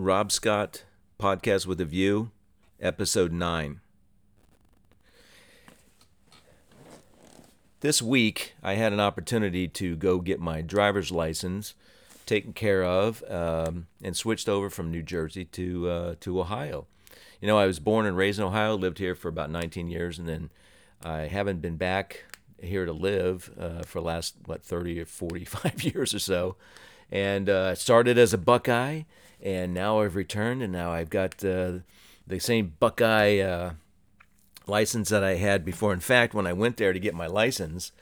Rob Scott Podcast with a View, Episode 9. This week, I had an opportunity to go get my driver's license taken care of um, and switched over from New Jersey to, uh, to Ohio. You know, I was born and raised in Ohio, lived here for about 19 years, and then I haven't been back here to live uh, for the last, what, 30 or 45 years or so. And uh, started as a Buckeye, and now I've returned, and now I've got uh, the same Buckeye uh, license that I had before. In fact, when I went there to get my license,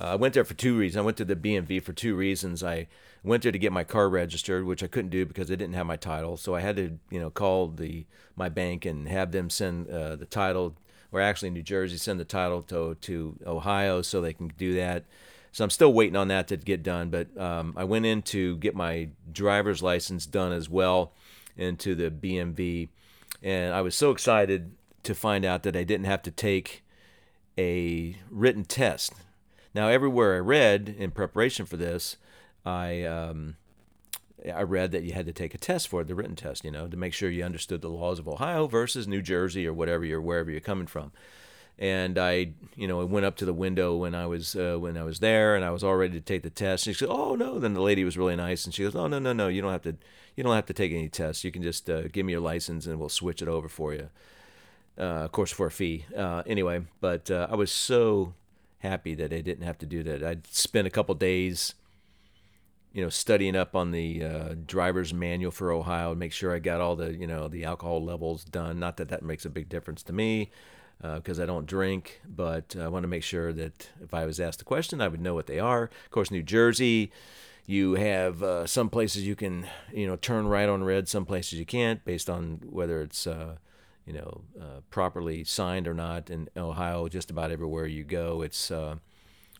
uh, I went there for two reasons. I went to the BMV for two reasons. I went there to get my car registered, which I couldn't do because I didn't have my title. So I had to, you know, call the my bank and have them send uh, the title, or actually New Jersey send the title to to Ohio so they can do that. So I'm still waiting on that to get done. But um, I went in to get my driver's license done as well into the BMV, and I was so excited to find out that I didn't have to take a written test. Now, everywhere I read in preparation for this, I um, I read that you had to take a test for it, the written test, you know, to make sure you understood the laws of Ohio versus New Jersey or whatever you're wherever you're coming from. And I, you know, I went up to the window when I was uh, when I was there, and I was all ready to take the test. And she said, "Oh no!" Then the lady was really nice, and she goes, "Oh no, no, no! You don't have to. You don't have to take any tests. You can just uh, give me your license, and we'll switch it over for you." Uh, of course, for a fee. Uh, anyway, but uh, I was so happy that I didn't have to do that. I'd spent a couple days, you know, studying up on the uh, driver's manual for Ohio, and make sure I got all the, you know, the alcohol levels done. Not that that makes a big difference to me because uh, I don't drink, but I want to make sure that if I was asked a question, I would know what they are. Of course, New Jersey, you have uh, some places you can, you know, turn right on red, some places you can't, based on whether it's uh, you know, uh, properly signed or not. In Ohio, just about everywhere you go, it's uh,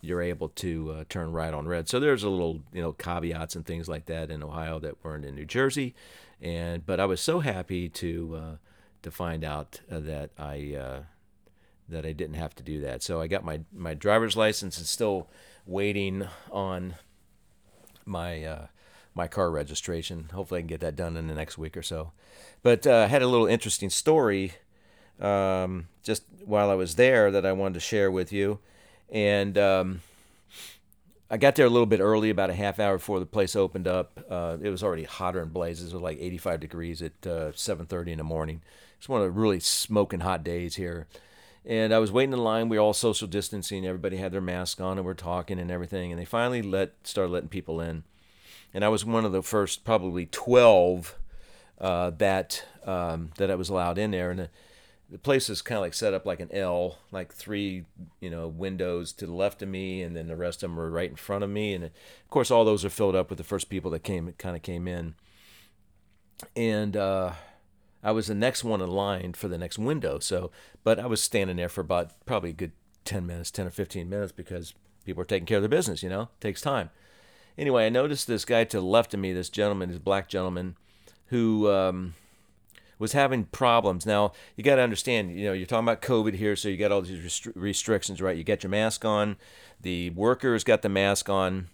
you're able to uh, turn right on red. So there's a little, you know, caveats and things like that in Ohio that weren't in New Jersey. And but I was so happy to to find out that I that I didn't have to do that. So I got my my driver's license and still waiting on my my car registration. Hopefully, I can get that done in the next week or so. But uh, I had a little interesting story um, just while I was there that I wanted to share with you. And um, I got there a little bit early, about a half hour before the place opened up. Uh, it was already hotter in blazes. It was like 85 degrees at uh, 7:30 in the morning. It's one of the really smoking hot days here. And I was waiting in line. We were all social distancing. Everybody had their mask on, and we're talking and everything. And they finally let started letting people in and I was one of the first, probably twelve uh, that um, that I was allowed in there, and the, the place is kind of like set up like an L, like three you know windows to the left of me, and then the rest of them are right in front of me, and of course all those are filled up with the first people that came kind of came in, and. Uh, I was the next one in line for the next window. So, but I was standing there for about probably a good 10 minutes, 10 or 15 minutes because people are taking care of their business, you know, it takes time. Anyway, I noticed this guy to the left of me, this gentleman, this black gentleman, who um, was having problems. Now, you got to understand, you know, you're talking about COVID here, so you got all these restri- restrictions, right? You got your mask on, the workers got the mask on,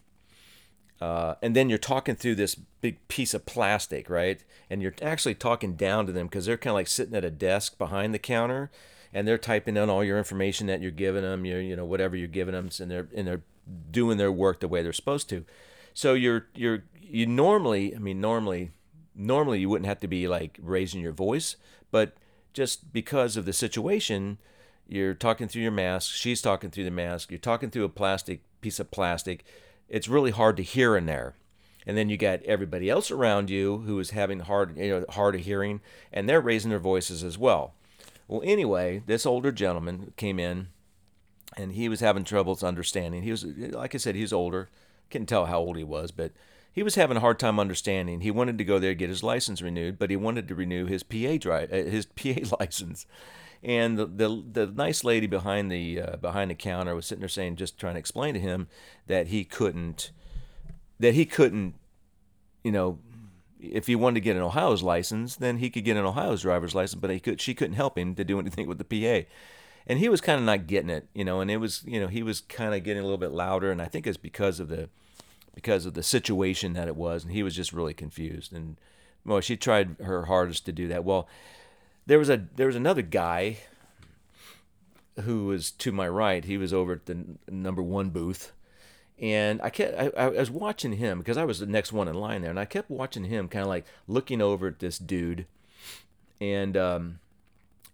uh, and then you're talking through this big piece of plastic, right? And you're actually talking down to them because they're kind of like sitting at a desk behind the counter, and they're typing in all your information that you're giving them, your, you know, whatever you're giving them, and they're and they're doing their work the way they're supposed to. So you're you're you normally, I mean normally normally you wouldn't have to be like raising your voice, but just because of the situation, you're talking through your mask, she's talking through the mask, you're talking through a plastic piece of plastic. It's really hard to hear in there. And then you got everybody else around you who is having hard you know hard of hearing and they're raising their voices as well. Well, anyway, this older gentleman came in and he was having troubles understanding. He was like I said, he's older couldn't tell how old he was, but he was having a hard time understanding. He wanted to go there get his license renewed, but he wanted to renew his PA drive, uh, his PA license. And the, the the nice lady behind the uh, behind the counter was sitting there saying, just trying to explain to him that he couldn't, that he couldn't, you know, if he wanted to get an Ohio's license, then he could get an Ohio's driver's license, but he could she couldn't help him to do anything with the PA and he was kind of not getting it, you know, and it was, you know, he was kind of getting a little bit louder, and I think it's because of the because of the situation that it was, and he was just really confused. And well, she tried her hardest to do that. Well, there was a there was another guy who was to my right. He was over at the number one booth, and I kept I, I was watching him because I was the next one in line there, and I kept watching him, kind of like looking over at this dude, and um,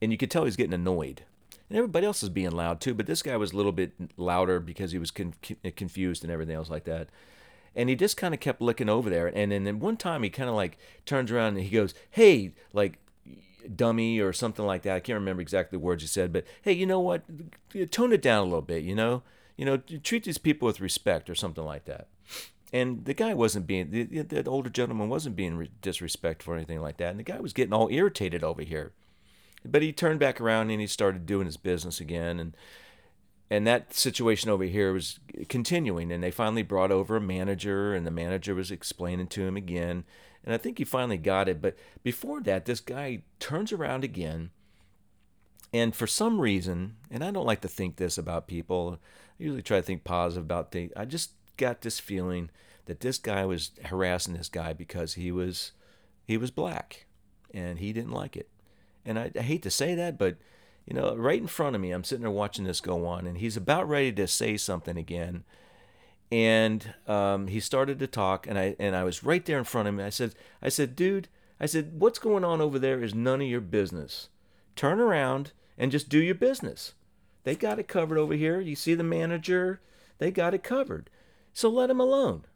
and you could tell he's getting annoyed. And everybody else was being loud too, but this guy was a little bit louder because he was con- confused and everything else like that. And he just kind of kept looking over there. And then one time he kind of like turns around and he goes, Hey, like, dummy or something like that. I can't remember exactly the words he said, but hey, you know what? Tone it down a little bit, you know? You know, treat these people with respect or something like that. And the guy wasn't being, the, the older gentleman wasn't being disrespectful or anything like that. And the guy was getting all irritated over here. But he turned back around and he started doing his business again. And and that situation over here was continuing. And they finally brought over a manager, and the manager was explaining to him again and I think he finally got it. But before that, this guy turns around again. And for some reason, and I don't like to think this about people, I usually try to think positive about things. I just got this feeling that this guy was harassing this guy because he was he was black and he didn't like it. And I, I hate to say that, but you know, right in front of me, I'm sitting there watching this go on, and he's about ready to say something again and um, he started to talk, and I and I was right there in front of him. I said, I said, dude, I said, what's going on over there is none of your business. Turn around and just do your business. They got it covered over here. You see the manager, they got it covered. So let him alone.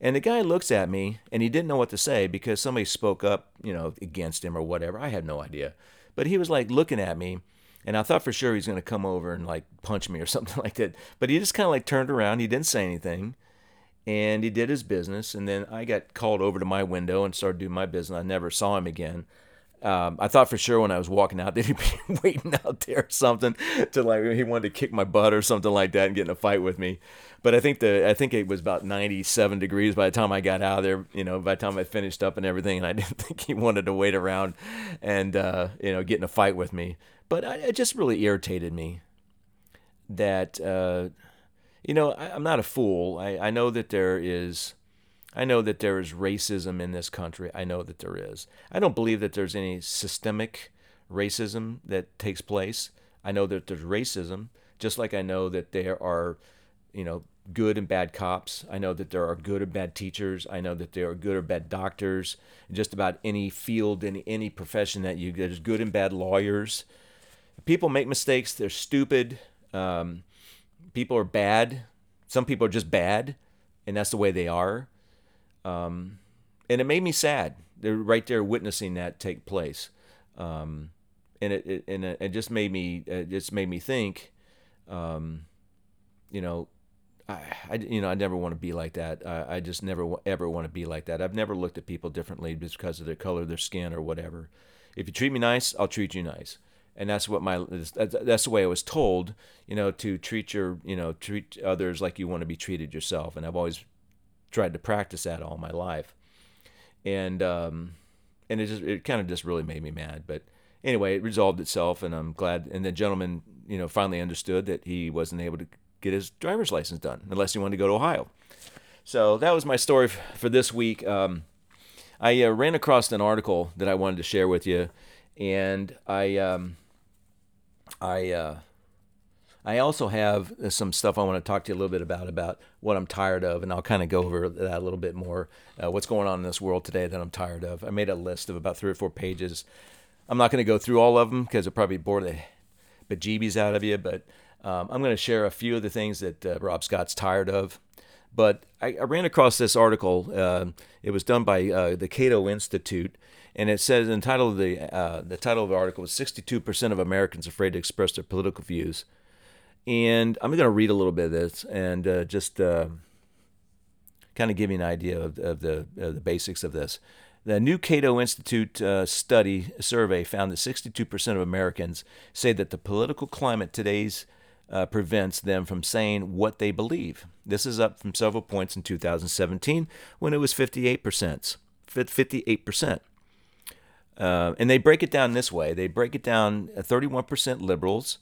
And the guy looks at me, and he didn't know what to say because somebody spoke up, you know, against him or whatever. I had no idea, but he was like looking at me and I thought for sure he's going to come over and like punch me or something like that. But he just kind of like turned around. He didn't say anything. And he did his business. And then I got called over to my window and started doing my business. I never saw him again. Um, I thought for sure when I was walking out that he'd be waiting out there or something to like he wanted to kick my butt or something like that and get in a fight with me. But I think the I think it was about 97 degrees by the time I got out of there. You know, by the time I finished up and everything, and I didn't think he wanted to wait around and uh, you know get in a fight with me. But I, it just really irritated me that, uh, you know, I, am not a fool. I, I know that there is. I know that there is racism in this country. I know that there is. I don't believe that there's any systemic racism that takes place. I know that there's racism, just like I know that there are, you know, good and bad cops. I know that there are good or bad teachers. I know that there are good or bad doctors. Just about any field, in any profession that you there's good and bad lawyers people make mistakes. They're stupid. Um, people are bad. Some people are just bad, and that's the way they are. Um, and it made me sad. They're right there witnessing that take place, um, and it, it and it, just made me it just made me think. Um, you know, I, I, you know I never want to be like that. I, I just never ever want to be like that. I've never looked at people differently because of their color, their skin, or whatever. If you treat me nice, I'll treat you nice and that's what my that's the way I was told, you know, to treat your you know treat others like you want to be treated yourself, and I've always tried to practice that all my life, and um, and it just it kind of just really made me mad, but anyway, it resolved itself, and I'm glad. And the gentleman, you know, finally understood that he wasn't able to get his driver's license done unless he wanted to go to Ohio. So that was my story for this week. Um, I uh, ran across an article that I wanted to share with you, and I. Um, I uh, I also have some stuff I want to talk to you a little bit about about what I'm tired of, and I'll kind of go over that a little bit more. Uh, what's going on in this world today that I'm tired of? I made a list of about three or four pages. I'm not going to go through all of them because it'll probably bore the bejeebies out of you, but um, I'm going to share a few of the things that uh, Rob Scott's tired of. But I, I ran across this article. Uh, it was done by uh, the Cato Institute, and it says in the title of the uh, the title of the article is 62% of Americans afraid to express their political views. And I'm going to read a little bit of this and uh, just uh, kind of give you an idea of, of the of the basics of this. The new Cato Institute uh, study survey found that 62% of Americans say that the political climate today's uh, prevents them from saying what they believe. This is up from several points in 2017 when it was 58%. 58%. Uh, and they break it down this way they break it down 31% uh, liberals,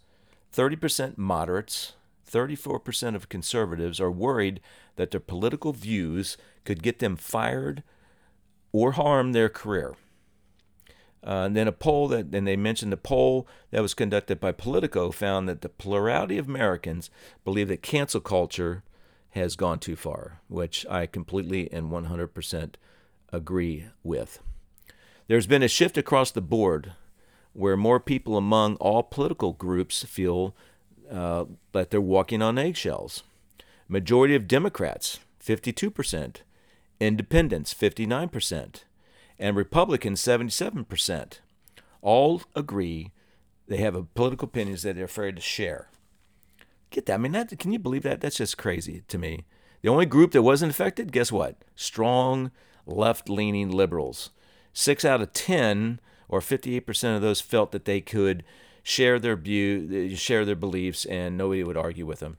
30% moderates, 34% of conservatives are worried that their political views could get them fired or harm their career. Uh, and then a poll that, and they mentioned a poll that was conducted by Politico found that the plurality of Americans believe that cancel culture has gone too far, which I completely and 100% agree with. There's been a shift across the board where more people among all political groups feel uh, that they're walking on eggshells. Majority of Democrats, 52%, Independents, 59%, and Republicans, 77%, all agree they have a political opinions that they're afraid to share. Get that? I mean, that, can you believe that? That's just crazy to me. The only group that wasn't affected, guess what? Strong left leaning liberals. Six out of 10, or 58% of those, felt that they could share their view, share their beliefs, and nobody would argue with them.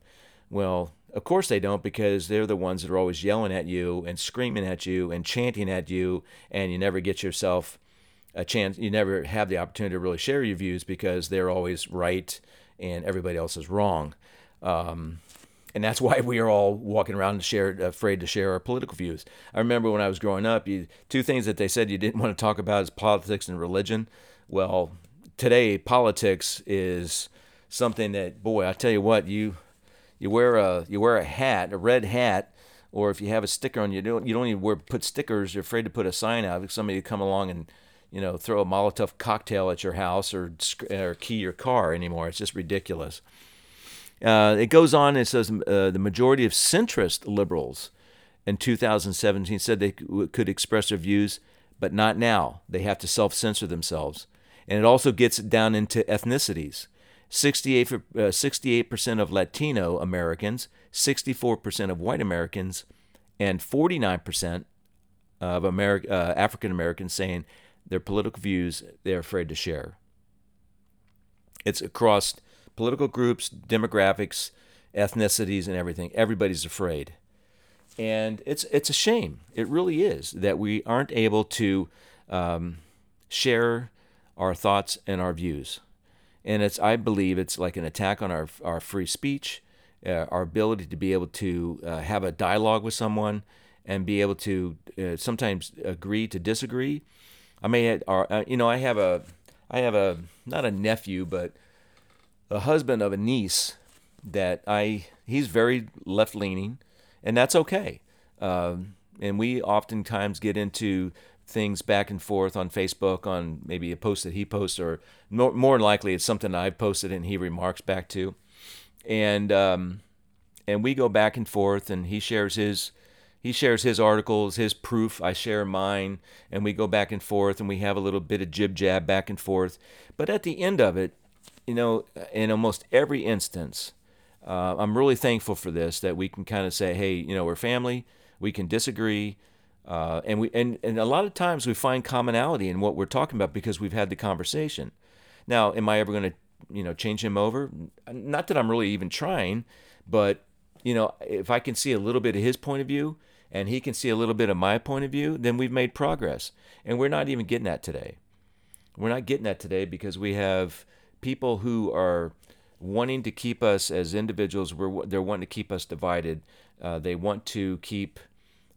Well, of course they don't because they're the ones that are always yelling at you and screaming at you and chanting at you, and you never get yourself a chance. You never have the opportunity to really share your views because they're always right and everybody else is wrong. Um, and that's why we are all walking around share, afraid to share our political views. I remember when I was growing up, you, two things that they said you didn't want to talk about is politics and religion. Well, today politics is something that, boy, I tell you what, you you wear a you wear a hat, a red hat, or if you have a sticker on you, don't you don't even wear put stickers. You're afraid to put a sign out. If somebody come along and you know throw a Molotov cocktail at your house or or key your car anymore. It's just ridiculous. Uh, it goes on. and says uh, the majority of centrist liberals in 2017 said they could express their views, but not now. They have to self-censor themselves. And it also gets down into ethnicities. 68, uh, 68% of Latino Americans, 64% of white Americans, and 49% of Ameri- uh, African Americans saying their political views they're afraid to share. It's across political groups, demographics, ethnicities, and everything. Everybody's afraid. And it's, it's a shame. It really is that we aren't able to um, share our thoughts and our views. And it's, I believe, it's like an attack on our, our free speech, uh, our ability to be able to uh, have a dialogue with someone and be able to uh, sometimes agree to disagree. I may, have, or, uh, you know, I have a, I have a, not a nephew, but a husband of a niece that I, he's very left leaning, and that's okay. Um, and we oftentimes get into things back and forth on Facebook on maybe a post that he posts, or more, more likely it's something I've posted and he remarks back to, and um, and we go back and forth, and he shares his he shares his articles, his proof. I share mine, and we go back and forth, and we have a little bit of jib jab back and forth. But at the end of it, you know, in almost every instance, uh, I'm really thankful for this that we can kind of say, hey, you know, we're family. We can disagree. Uh, and we and, and a lot of times we find commonality in what we're talking about because we've had the conversation. Now, am I ever going to, you know, change him over? Not that I'm really even trying, but you know, if I can see a little bit of his point of view and he can see a little bit of my point of view, then we've made progress. And we're not even getting that today. We're not getting that today because we have people who are wanting to keep us as individuals. We're, they're wanting to keep us divided. Uh, they want to keep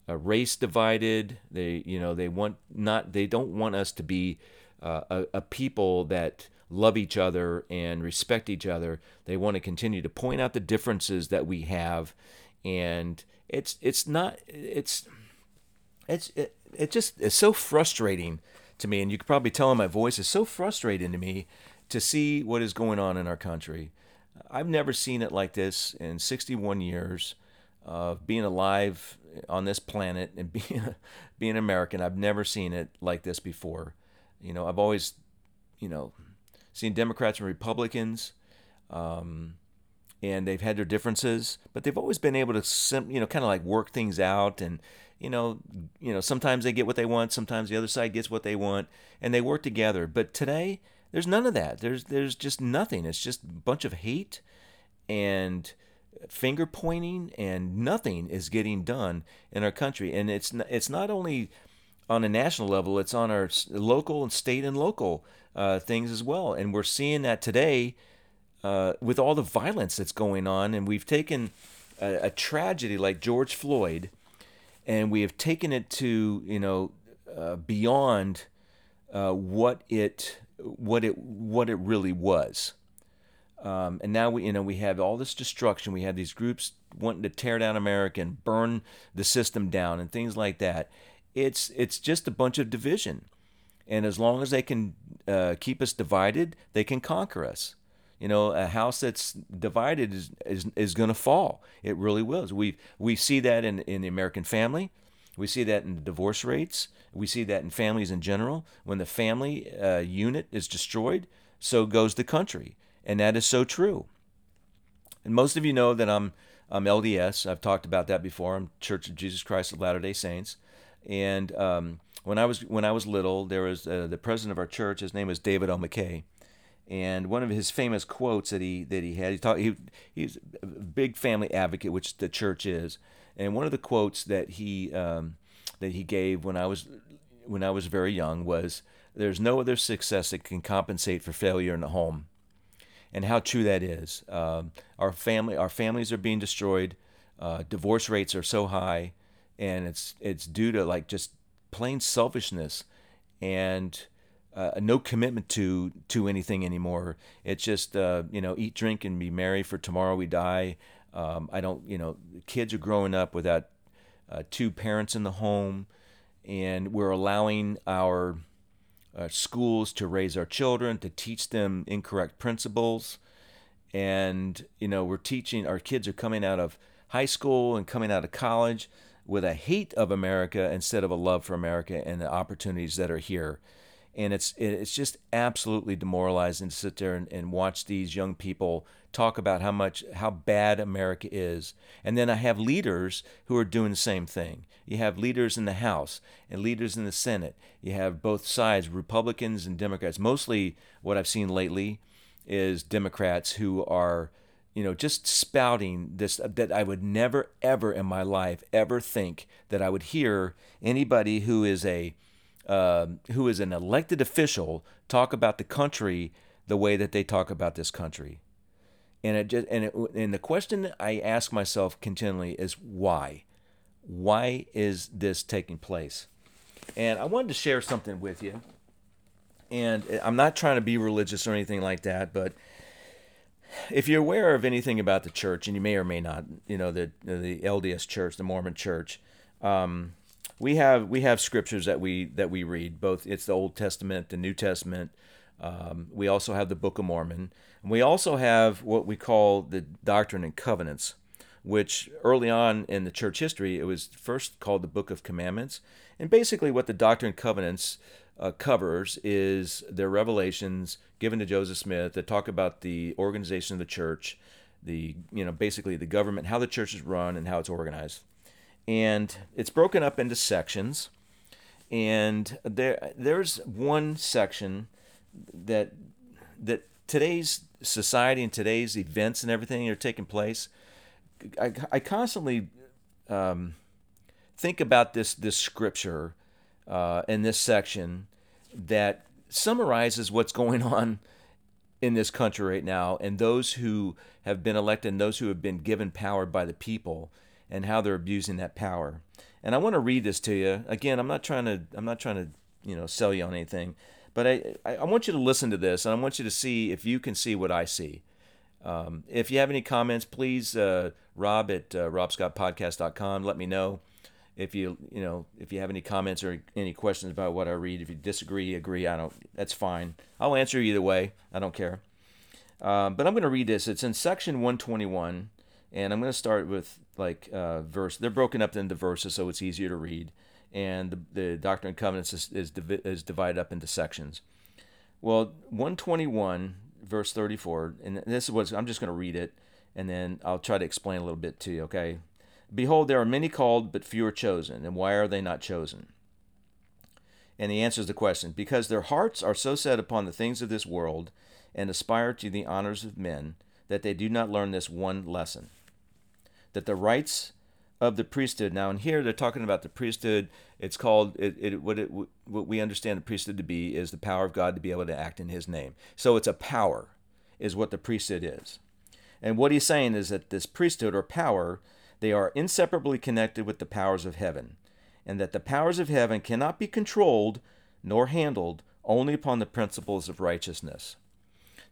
a race divided. They, you know, they want not, they don't want us to be uh, a, a people that love each other and respect each other. They want to continue to point out the differences that we have, and it's it's not it's it's it, it just it's so frustrating to me, and you could probably tell in my voice it's so frustrating to me to see what is going on in our country. I've never seen it like this in 61 years of being alive on this planet and being being American. I've never seen it like this before. You know, I've always, you know, seen Democrats and Republicans, um, and they've had their differences, but they've always been able to, you know, kind of like work things out and. You know, you know. Sometimes they get what they want. Sometimes the other side gets what they want, and they work together. But today, there's none of that. There's there's just nothing. It's just a bunch of hate, and finger pointing and nothing is getting done in our country and it's it's not only on a national level it's on our local and state and local uh, things as well and we're seeing that today uh, with all the violence that's going on and we've taken a, a, tragedy like George Floyd and we have taken it to you know uh, beyond uh, what it what it what it really was. Um, and now we you know we have all this destruction. We have these groups wanting to tear down America and burn the system down and things like that. It's it's just a bunch of division, and as long as they can uh, keep us divided, they can conquer us. You know, a house that's divided is is, is going to fall. It really will. We we see that in in the American family. We see that in divorce rates. We see that in families in general. When the family uh, unit is destroyed, so goes the country, and that is so true. And most of you know that I'm I'm LDS. I've talked about that before. I'm Church of Jesus Christ of Latter Day Saints, and um, when I was when I was little, there was uh, the president of our church. His name was David O. McKay, and one of his famous quotes that he that he had he thought he he's a big family advocate which the church is and one of the quotes that he um, that he gave when I was when I was very young was there's no other success that can compensate for failure in the home and how true that is um, our family our families are being destroyed uh, divorce rates are so high and it's it's due to like just plain selfishness and uh, no commitment to to anything anymore. It's just uh, you know eat, drink, and be merry. For tomorrow we die. Um, I don't you know kids are growing up without uh, two parents in the home, and we're allowing our uh, schools to raise our children to teach them incorrect principles, and you know we're teaching our kids are coming out of high school and coming out of college with a hate of America instead of a love for America and the opportunities that are here and it's it's just absolutely demoralizing to sit there and, and watch these young people talk about how much how bad America is, and then I have leaders who are doing the same thing. You have leaders in the House and leaders in the Senate. You have both sides, Republicans and Democrats. Mostly, what I've seen lately is Democrats who are you know, just spouting this that I would never, ever in my life ever think that I would hear anybody who is a um, who is an elected official talk about the country the way that they talk about this country. And it just and it, and the question I ask myself continually is why? Why is this taking place? And I wanted to share something with you. And I'm not trying to be religious or anything like that, but if you're aware of anything about the church, and you may or may not, you know, the the LDS Church, the Mormon Church, um, we have we have scriptures that we that we read. Both it's the Old Testament, the New Testament. Um, we also have the Book of Mormon. And we also have what we call the Doctrine and Covenants, which early on in the church history it was first called the Book of Commandments. And basically, what the Doctrine and Covenants uh, covers is their revelations given to Joseph Smith that talk about the organization of the church, the you know basically the government, how the church is run, and how it's organized and it's broken up into sections. And there, there's one section that that today's society and today's events and everything are taking place. I, I constantly um, think about this this scripture uh, in this section that summarizes what's going on in this country right now and those who have been elected and those who have been given power by the people and how they're abusing that power. And I want to read this to you. Again, I'm not trying to I'm not trying to, you know, sell you on anything, but I I want you to listen to this and I want you to see if you can see what I see. Um, if you have any comments, please uh, Rob at uh, robscottpodcast.com. Let me know if you you know if you have any comments or any questions about what I read. If you disagree, agree, I don't. That's fine. I'll answer either way. I don't care. Um, but I'm going to read this. It's in section 121, and I'm going to start with like uh, verse. They're broken up into verses, so it's easier to read. And the, the Doctrine and Covenants is, is, is divided up into sections. Well, 121, verse 34, and this is what I'm just going to read it, and then I'll try to explain a little bit to you, okay? Behold, there are many called, but few are chosen. And why are they not chosen? And he answers the question because their hearts are so set upon the things of this world and aspire to the honors of men that they do not learn this one lesson that the rights of the priesthood. Now, in here, they're talking about the priesthood. It's called it, it, what it what we understand the priesthood to be is the power of God to be able to act in His name. So it's a power, is what the priesthood is. And what he's saying is that this priesthood or power, they are inseparably connected with the powers of heaven. and that the powers of heaven cannot be controlled nor handled only upon the principles of righteousness.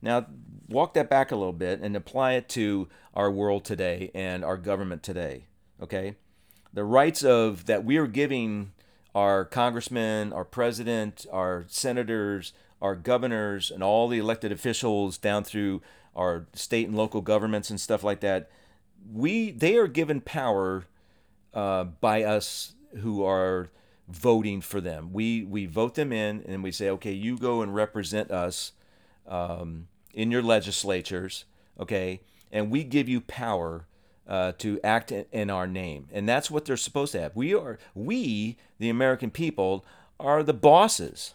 Now, walk that back a little bit and apply it to our world today and our government today. Okay? The rights of that we are giving our congressmen, our president, our senators, our governors, and all the elected officials down through our state and local governments and stuff like that, we they are given power uh, by us who are voting for them. We we vote them in and we say, okay, you go and represent us um, in your legislatures, okay, and we give you power uh, to act in our name, and that's what they're supposed to have. We are we the American people are the bosses.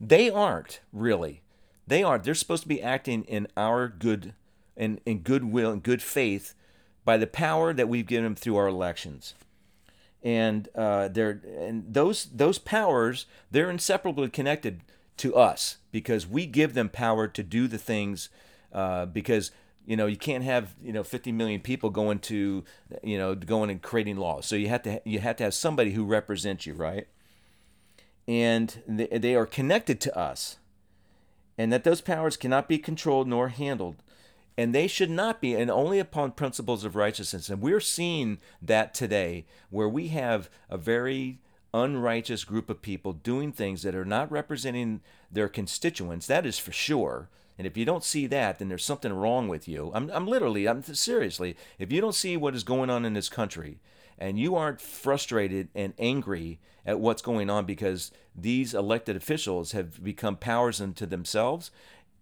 They aren't really. They aren't. They're supposed to be acting in our good in, in goodwill and good faith by the power that we've given them through our elections and uh, they're and those those powers they're inseparably connected to us because we give them power to do the things uh, because you know you can't have you know 50 million people going to you know going and creating laws. So you have to you have to have somebody who represents you right? And they, they are connected to us. And that those powers cannot be controlled nor handled. And they should not be, and only upon principles of righteousness. And we're seeing that today, where we have a very unrighteous group of people doing things that are not representing their constituents. That is for sure. And if you don't see that, then there's something wrong with you. I'm, I'm literally, I'm seriously, if you don't see what is going on in this country and you aren't frustrated and angry at what's going on because these elected officials have become powers unto themselves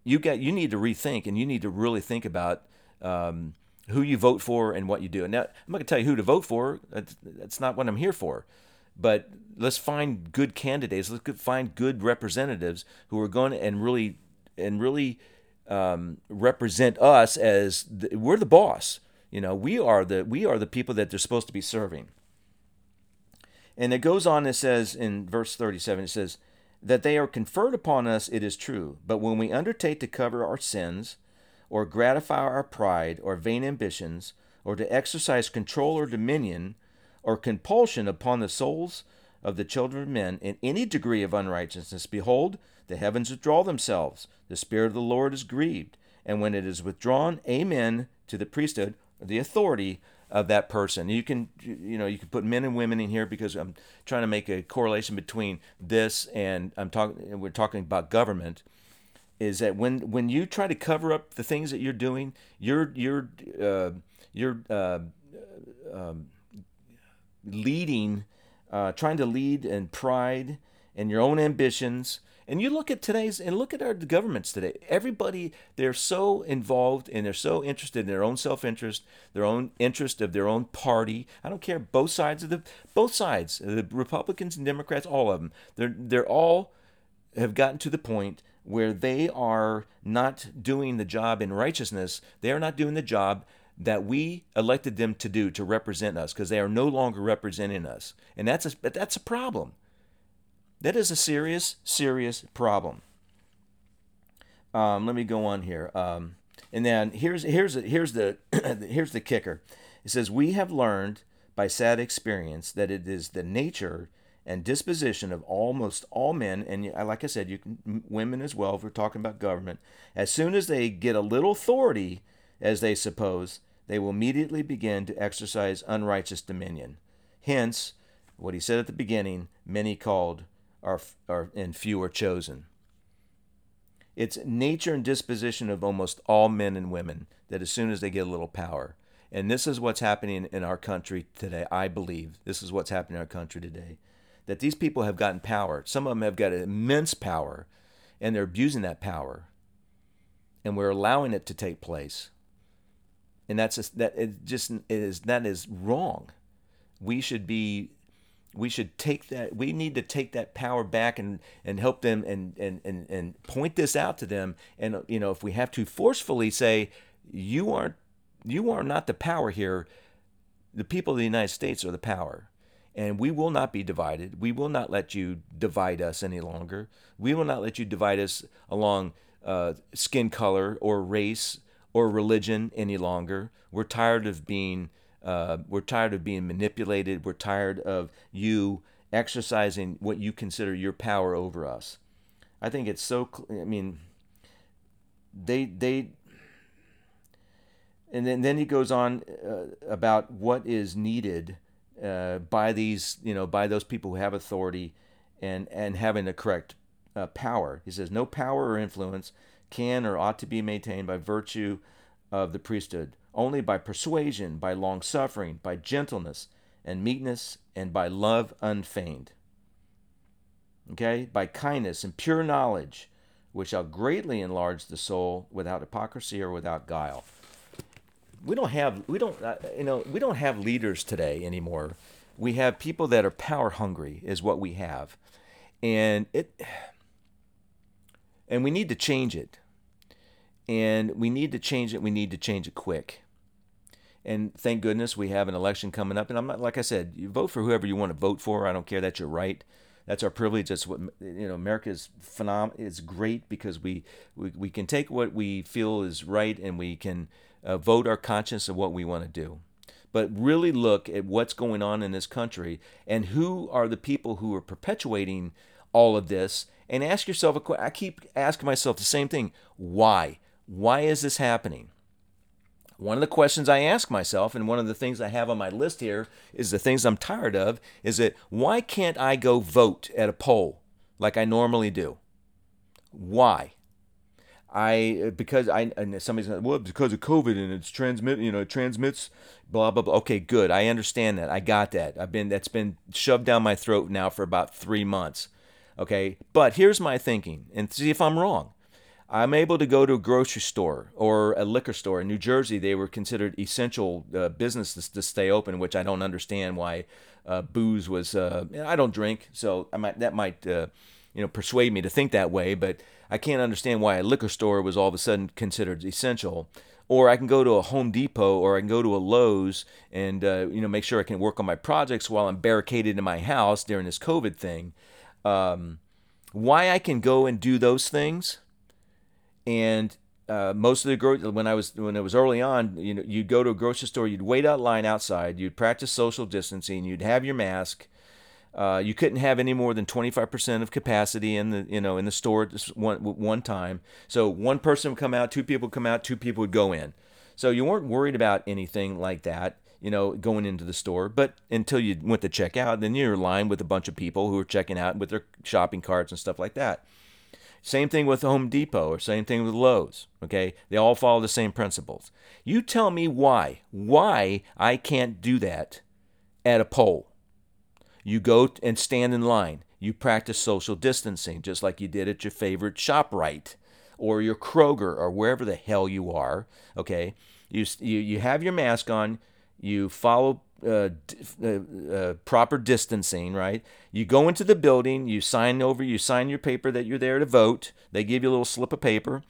you got you need to rethink and you need to really think about um, who you vote for and what you do. And now I'm not going to tell you who to vote for. That's, that's not what I'm here for. But let's find good candidates. Let's find good representatives who are going and really and really um, represent us as the, we're the boss. You know, we are the we are the people that they're supposed to be serving. And it goes on. It says in verse 37. It says, that they are conferred upon us, it is true. But when we undertake to cover our sins, or gratify our pride or vain ambitions, or to exercise control or dominion, or compulsion upon the souls of the children of men in any degree of unrighteousness, behold, the heavens withdraw themselves, the Spirit of the Lord is grieved. And when it is withdrawn, amen to the priesthood, the authority of that person. You can you know you can put men and women in here because I'm trying to make a correlation between this and I'm talking we're talking about government is that when when you try to cover up the things that you're doing, you're you're uh, you're uh, um, leading, uh, trying to lead in pride and your own ambitions and you look at today's and look at our governments today. Everybody they're so involved and they're so interested in their own self-interest, their own interest of their own party. I don't care both sides of the both sides, the Republicans and Democrats, all of them. They're they're all have gotten to the point where they are not doing the job in righteousness. They are not doing the job that we elected them to do to represent us because they are no longer representing us. And that's a that's a problem. That is a serious, serious problem. Um, let me go on here. Um, and then here's here's here's the here's the kicker. It says we have learned by sad experience that it is the nature and disposition of almost all men, and like I said, you can women as well. If we're talking about government, as soon as they get a little authority, as they suppose, they will immediately begin to exercise unrighteous dominion. Hence, what he said at the beginning: many called are, are and few are chosen. It's nature and disposition of almost all men and women that as soon as they get a little power, and this is what's happening in our country today, I believe. This is what's happening in our country today. That these people have gotten power. Some of them have got immense power, and they're abusing that power. And we're allowing it to take place. And that's a, that it just it is that is wrong. We should be we should take that we need to take that power back and and help them and and and, and point this out to them. And you know if we have to forcefully say you aren't you are not the power here. The people of the united states are the power. And we will not be divided. We will not let you divide us any longer. We will not let you divide us along uh, skin color or race or religion any longer we're tired of being Uh, we're tired of being manipulated. We're tired of you exercising what you consider your power over us. I think it's so. I mean, they they. And then, then he goes on uh, about what is needed uh, by these, you know, by those people who have authority and, and having the correct uh, power. He says, No power or influence can or ought to be maintained by virtue of the priesthood, only by persuasion, by long suffering, by gentleness and meekness, and by love unfeigned. Okay? By kindness and pure knowledge, which shall greatly enlarge the soul without hypocrisy or without guile. We don't have we don't uh, you know we don't have leaders today anymore. We have people that are power hungry is what we have. And it and we need to change it. And we need to change it. We need to change it quick. And thank goodness we have an election coming up. And I'm not, like I said, you vote for whoever you want to vote for. I don't care. That's your right. That's our privilege. That's what you know. America is phenom. It's great because we, we we can take what we feel is right and we can uh, vote our conscience of what we want to do. But really look at what's going on in this country and who are the people who are perpetuating all of this and ask yourself a question. I keep asking myself the same thing. Why? Why is this happening? One of the questions I ask myself, and one of the things I have on my list here is the things I'm tired of, is that why can't I go vote at a poll like I normally do? Why? I because I and somebody's going, well because of COVID and it's transmit you know it transmits blah blah blah. Okay, good. I understand that. I got that. I've been that's been shoved down my throat now for about three months. Okay, but here's my thinking, and see if I'm wrong. I'm able to go to a grocery store or a liquor store. In New Jersey, they were considered essential uh, businesses to stay open, which I don't understand why uh, booze was. Uh, I don't drink, so I might that might uh, you know persuade me to think that way, but I can't understand why a liquor store was all of a sudden considered essential. Or I can go to a Home Depot or I can go to a Lowe's and uh, you know make sure I can work on my projects while I'm barricaded in my house during this COVID thing um, why I can go and do those things. And uh, most of the gro- when I was when it was early on, you know, you'd go to a grocery store, you'd wait out line outside, you'd practice social distancing, you'd have your mask. Uh, you couldn't have any more than 25% of capacity in the you know in the store at one one time. So one person would come out, two people would come out, two people would go in. So you weren't worried about anything like that you know, going into the store. But until you went to check out, then you're lined with a bunch of people who are checking out with their shopping carts and stuff like that. Same thing with Home Depot or same thing with Lowe's. Okay, they all follow the same principles. You tell me why, why I can't do that at a poll. You go and stand in line. You practice social distancing just like you did at your favorite ShopRite or your Kroger or wherever the hell you are. Okay, you you, you have your mask on you follow uh, uh, uh, proper distancing, right? You go into the building, you sign over, you sign your paper that you're there to vote. They give you a little slip of paper.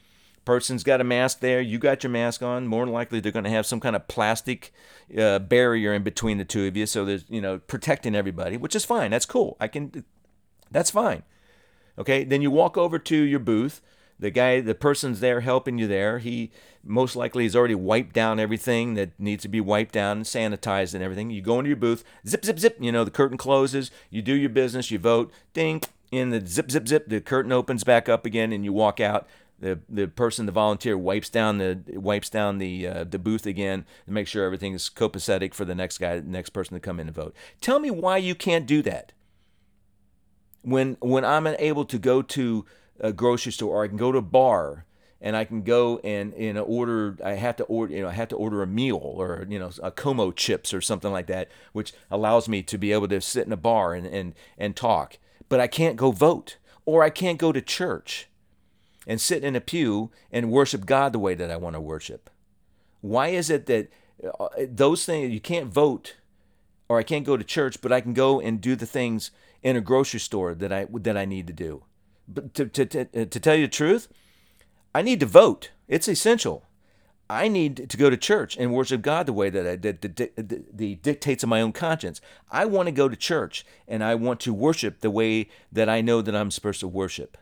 Person's got a mask there, you got your mask on. More than likely, they're going to have some kind of plastic uh, barrier in between the two of you, so there's you know protecting everybody, which is fine. That's cool. I can, that's fine. Okay, then you walk over to your booth the guy, the person's there helping you there. He most likely has already wiped down everything that needs to be wiped down and sanitized and everything. You go into your booth, zip, zip, zip. You know, the curtain closes. You do your business. You vote. Ding. In the zip, zip, zip. The curtain opens back up again, and you walk out. The the person, the volunteer, wipes down the wipes down the uh, the booth again to make sure everything is copacetic for the next guy, the next person to come in and vote. Tell me why you can't do that. When when I'm able to go to a grocery store or I can go to a bar and I can go and you know order I have to order you know I have to order a meal or you know a como chips or something like that which allows me to be able to sit in a bar and and and talk. But I can't go vote or I can't go to church and sit in a pew and worship God the way that I want to worship. Why is it that uh, those things you can't vote or I can't go to church but I can go and do the things in a grocery store that I that I need to do but to, to, to, uh, to tell you the truth, I need to vote. It's essential. I need to go to church and worship God the way that I that the, the, the dictates of my own conscience. I want to go to church and I want to worship the way that I know that I'm supposed to worship.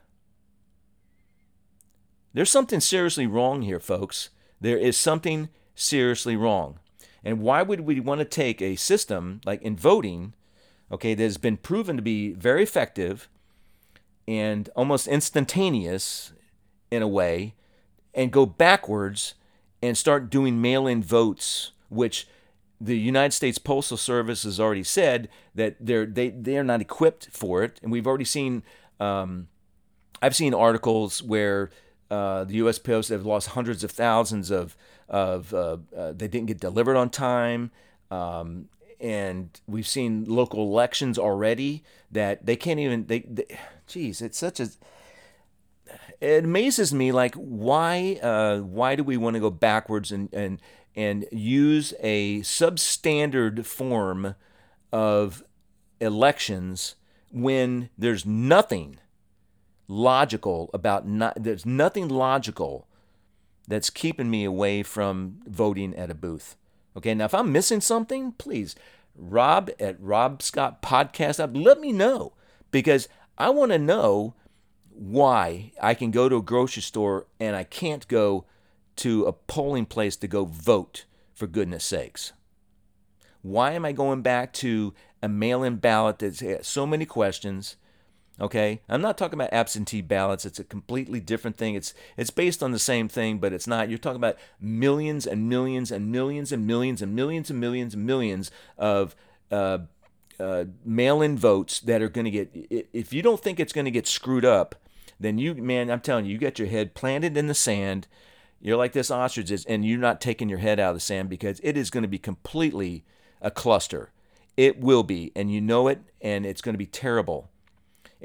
There's something seriously wrong here, folks. There is something seriously wrong. And why would we want to take a system like in voting, okay, that has been proven to be very effective and almost instantaneous in a way, and go backwards and start doing mail in votes, which the United States Postal Service has already said that they're they they are not equipped for it, and we've already seen. Um, I've seen articles where uh, the U.S. Post have lost hundreds of thousands of of uh, uh, they didn't get delivered on time, um, and we've seen local elections already that they can't even they, they geez, it's such a it amazes me like why uh, why do we want to go backwards and and and use a substandard form of elections when there's nothing logical about not there's nothing logical that's keeping me away from voting at a booth. Okay, now if I'm missing something, please, Rob at Rob Scott Podcast, let me know because I want to know why I can go to a grocery store and I can't go to a polling place to go vote, for goodness sakes. Why am I going back to a mail in ballot that's so many questions? Okay, I'm not talking about absentee ballots. It's a completely different thing. It's it's based on the same thing, but it's not. You're talking about millions and millions and millions and millions and millions and millions and millions of uh, uh, mail-in votes that are going to get. If you don't think it's going to get screwed up, then you, man, I'm telling you, you got your head planted in the sand. You're like this ostrich is, and you're not taking your head out of the sand because it is going to be completely a cluster. It will be, and you know it, and it's going to be terrible.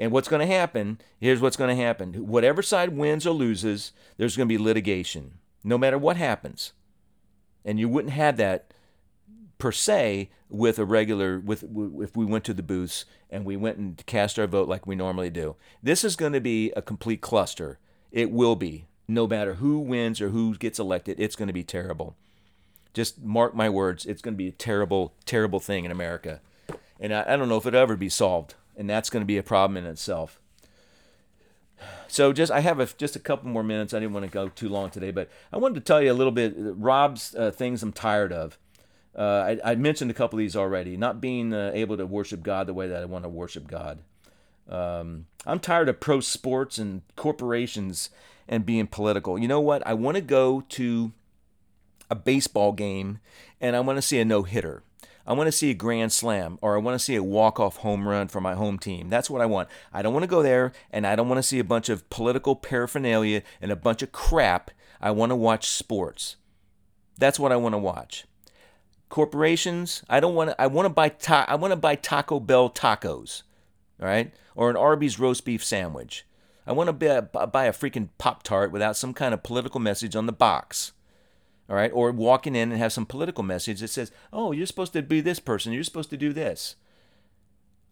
And what's going to happen? Here's what's going to happen. Whatever side wins or loses, there's going to be litigation, no matter what happens. And you wouldn't have that per se with a regular with if we went to the booths and we went and cast our vote like we normally do. This is going to be a complete cluster. It will be. No matter who wins or who gets elected, it's going to be terrible. Just mark my words, it's going to be a terrible, terrible thing in America. And I, I don't know if it'll ever be solved and that's going to be a problem in itself. So just I have a, just a couple more minutes. I didn't want to go too long today, but I wanted to tell you a little bit Rob's uh, things I'm tired of. Uh, I, I, mentioned a couple of these already. Not being uh, able to worship God the way that I want to worship God. Um, I'm tired of pro sports and corporations and being political. You know what? I want to go to a baseball game and I want to see a no hitter. I want to see a grand slam or I want to see a walk-off home run for my home team. That's what I want. I don't want to go there and I don't want to see a bunch of political paraphernalia and a bunch of crap. I want to watch sports. That's what I want to watch. Corporations, I don't want to I want to buy ta- I want to buy Taco Bell tacos. All right? Or an Arby's roast beef sandwich. I want to buy, buy a freaking Pop Tart without some kind of political message on the box all right, or walking in and have some political message that says, "Oh, you're supposed to be this person, you're supposed to do this."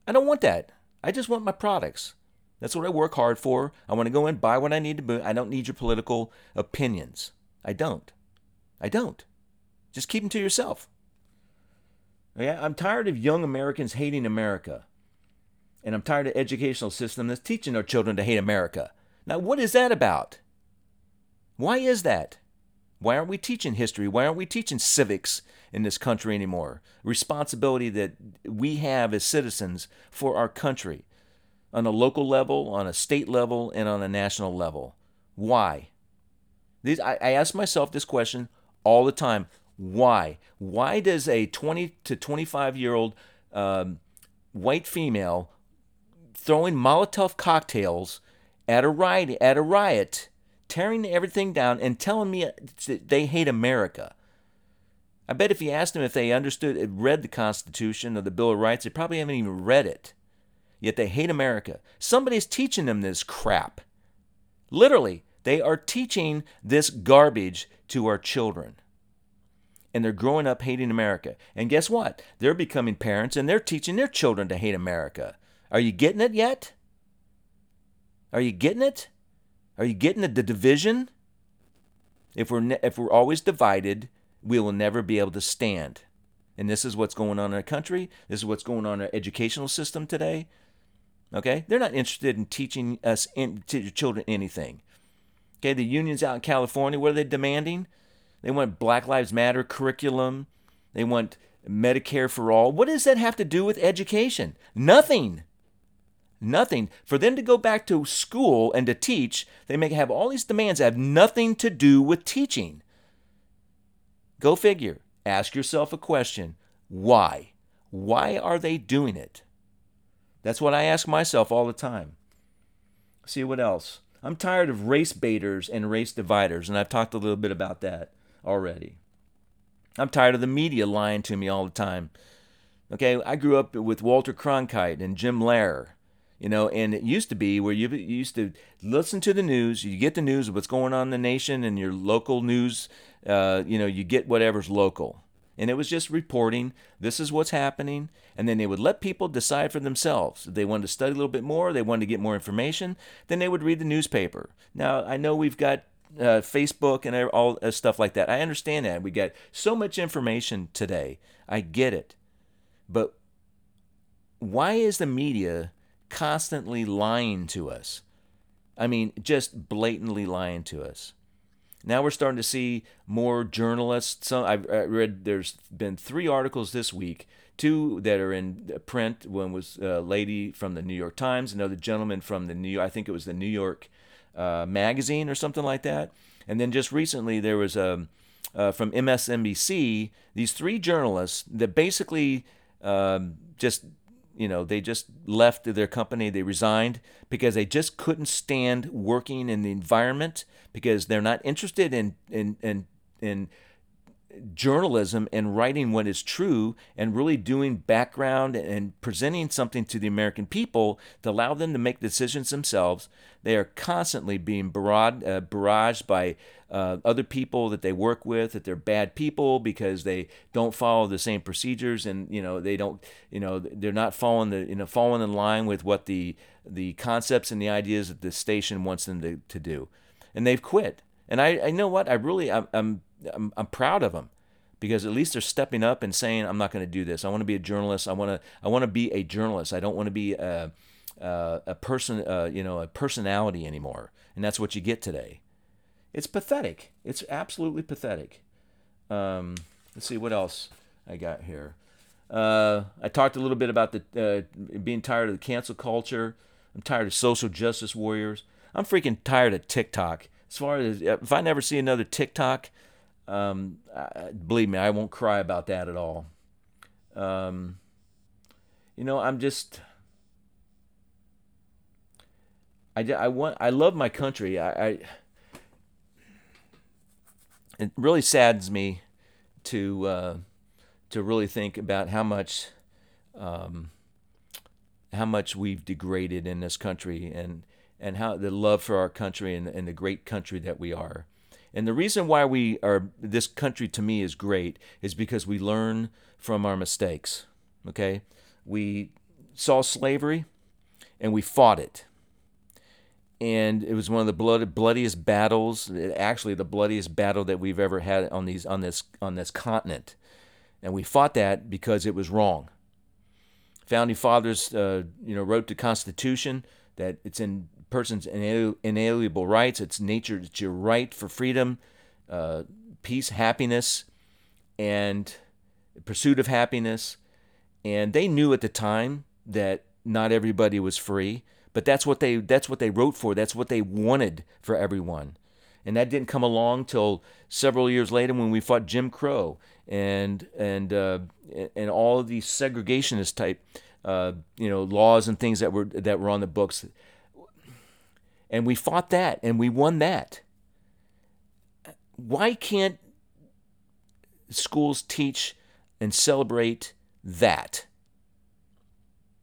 I don't want that. I just want my products. That's what I work hard for. I want to go in, buy what I need to buy. I don't need your political opinions. I don't. I don't. Just keep them to yourself. Yeah, I'm tired of young Americans hating America. And I'm tired of educational system that's teaching our children to hate America. Now, what is that about? Why is that? Why aren't we teaching history? Why aren't we teaching civics in this country anymore? Responsibility that we have as citizens for our country on a local level, on a state level, and on a national level. Why? These, I, I ask myself this question all the time. Why? Why does a 20 to 25 year old um, white female throwing Molotov cocktails at a riot at a riot tearing everything down and telling me they hate America. I bet if you asked them if they understood, read the Constitution or the Bill of Rights, they probably haven't even read it. Yet they hate America. Somebody's teaching them this crap. Literally, they are teaching this garbage to our children. And they're growing up hating America. And guess what? They're becoming parents and they're teaching their children to hate America. Are you getting it yet? Are you getting it? Are you getting the, the division? If we're ne- if we're always divided, we will never be able to stand. And this is what's going on in our country. This is what's going on in our educational system today. Okay, they're not interested in teaching us in, to children anything. Okay, the unions out in California, what are they demanding? They want Black Lives Matter curriculum. They want Medicare for all. What does that have to do with education? Nothing. Nothing. For them to go back to school and to teach, they may have all these demands that have nothing to do with teaching. Go figure. Ask yourself a question why? Why are they doing it? That's what I ask myself all the time. See what else? I'm tired of race baiters and race dividers, and I've talked a little bit about that already. I'm tired of the media lying to me all the time. Okay, I grew up with Walter Cronkite and Jim Lehrer, you know, and it used to be where you used to listen to the news, you get the news of what's going on in the nation and your local news, uh, you know, you get whatever's local. And it was just reporting, this is what's happening. And then they would let people decide for themselves. If they wanted to study a little bit more, they wanted to get more information, then they would read the newspaper. Now, I know we've got uh, Facebook and all uh, stuff like that. I understand that. We get so much information today. I get it. But why is the media constantly lying to us? I mean, just blatantly lying to us. Now we're starting to see more journalists. Some I've read there's been three articles this week, two that are in print. One was a lady from the New York Times, another gentleman from the New I think it was the New York uh, Magazine or something like that. And then just recently there was a uh, from MSNBC these three journalists that basically um, just you know they just left their company they resigned because they just couldn't stand working in the environment because they're not interested in in in, in journalism and writing what is true and really doing background and presenting something to the American people to allow them to make decisions themselves. They are constantly being barraged, uh, barraged by uh, other people that they work with that they're bad people because they don't follow the same procedures and you know they don't you know they're not following the you know following in line with what the the concepts and the ideas that the station wants them to, to do. And they've quit. And I, I know what? I really I'm, I'm I'm, I'm proud of them because at least they're stepping up and saying, "I'm not going to do this. I want to be a journalist. I want to I want to be a journalist. I don't want to be a a, a person uh, you know a personality anymore." And that's what you get today. It's pathetic. It's absolutely pathetic. Um, let's see what else I got here. Uh, I talked a little bit about the uh, being tired of the cancel culture. I'm tired of social justice warriors. I'm freaking tired of TikTok. As far as if I never see another TikTok, um, I, believe me, I won't cry about that at all. Um, you know, I'm just. I, I want I love my country. I, I it really saddens me to uh, to really think about how much um, how much we've degraded in this country and and how the love for our country and, and the great country that we are. And the reason why we are this country to me is great is because we learn from our mistakes. Okay? We saw slavery and we fought it. And it was one of the blood, bloodiest battles, actually the bloodiest battle that we've ever had on these on this on this continent. And we fought that because it was wrong. Founding fathers, uh, you know, wrote the Constitution that it's in person's inalienable rights. It's nature. It's your right for freedom, uh, peace, happiness, and pursuit of happiness. And they knew at the time that not everybody was free, but that's what they that's what they wrote for. That's what they wanted for everyone. And that didn't come along till several years later when we fought Jim Crow and and uh, and all of these segregationist type uh, you know laws and things that were that were on the books and we fought that and we won that. Why can't schools teach and celebrate that?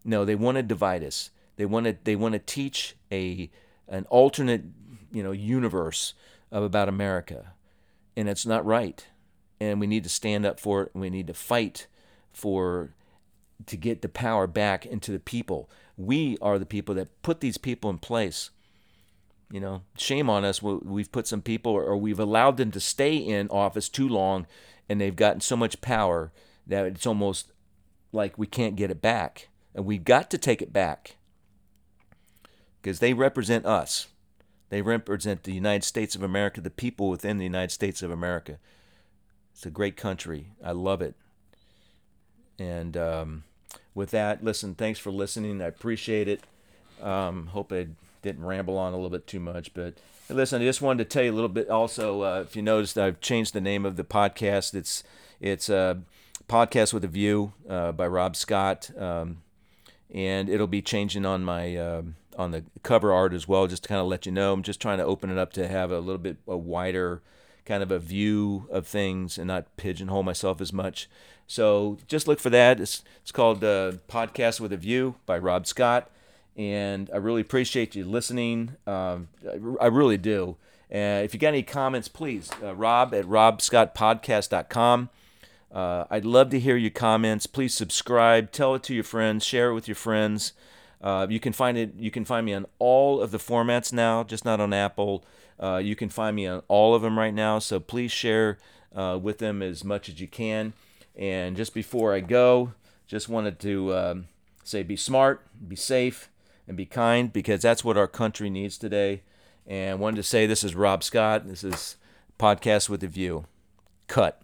No, they want to divide us. They want to they want to teach a an alternate, you know, universe of about America. And it's not right. And we need to stand up for it. We need to fight for to get the power back into the people. We are the people that put these people in place you know, shame on us. We've put some people or we've allowed them to stay in office too long and they've gotten so much power that it's almost like we can't get it back. And we've got to take it back because they represent us. They represent the United States of America, the people within the United States of America. It's a great country. I love it. And um, with that, listen, thanks for listening. I appreciate it. Um, hope I didn't ramble on a little bit too much, but listen, I just wanted to tell you a little bit. Also, uh, if you noticed, I've changed the name of the podcast. It's it's a uh, podcast with a view uh, by Rob Scott, um, and it'll be changing on my uh, on the cover art as well. Just to kind of let you know, I'm just trying to open it up to have a little bit a wider kind of a view of things and not pigeonhole myself as much. So just look for that. It's, it's called uh, Podcast with a View by Rob Scott. And I really appreciate you listening. Um, I, I, really do. Uh, if you got any comments, please, uh, rob at robscottpodcast.com. Uh, I'd love to hear your comments. Please subscribe, tell it to your friends, share it with your friends. Uh, you can find it. You can find me on all of the formats now, just not on Apple. Uh, you can find me on all of them right now. So please share uh, with them as much as you can. And just before I go, just wanted to um, say be smart, be safe, and be kind because that's what our country needs today. And I wanted to say this is Rob Scott. This is Podcast with a View. Cut.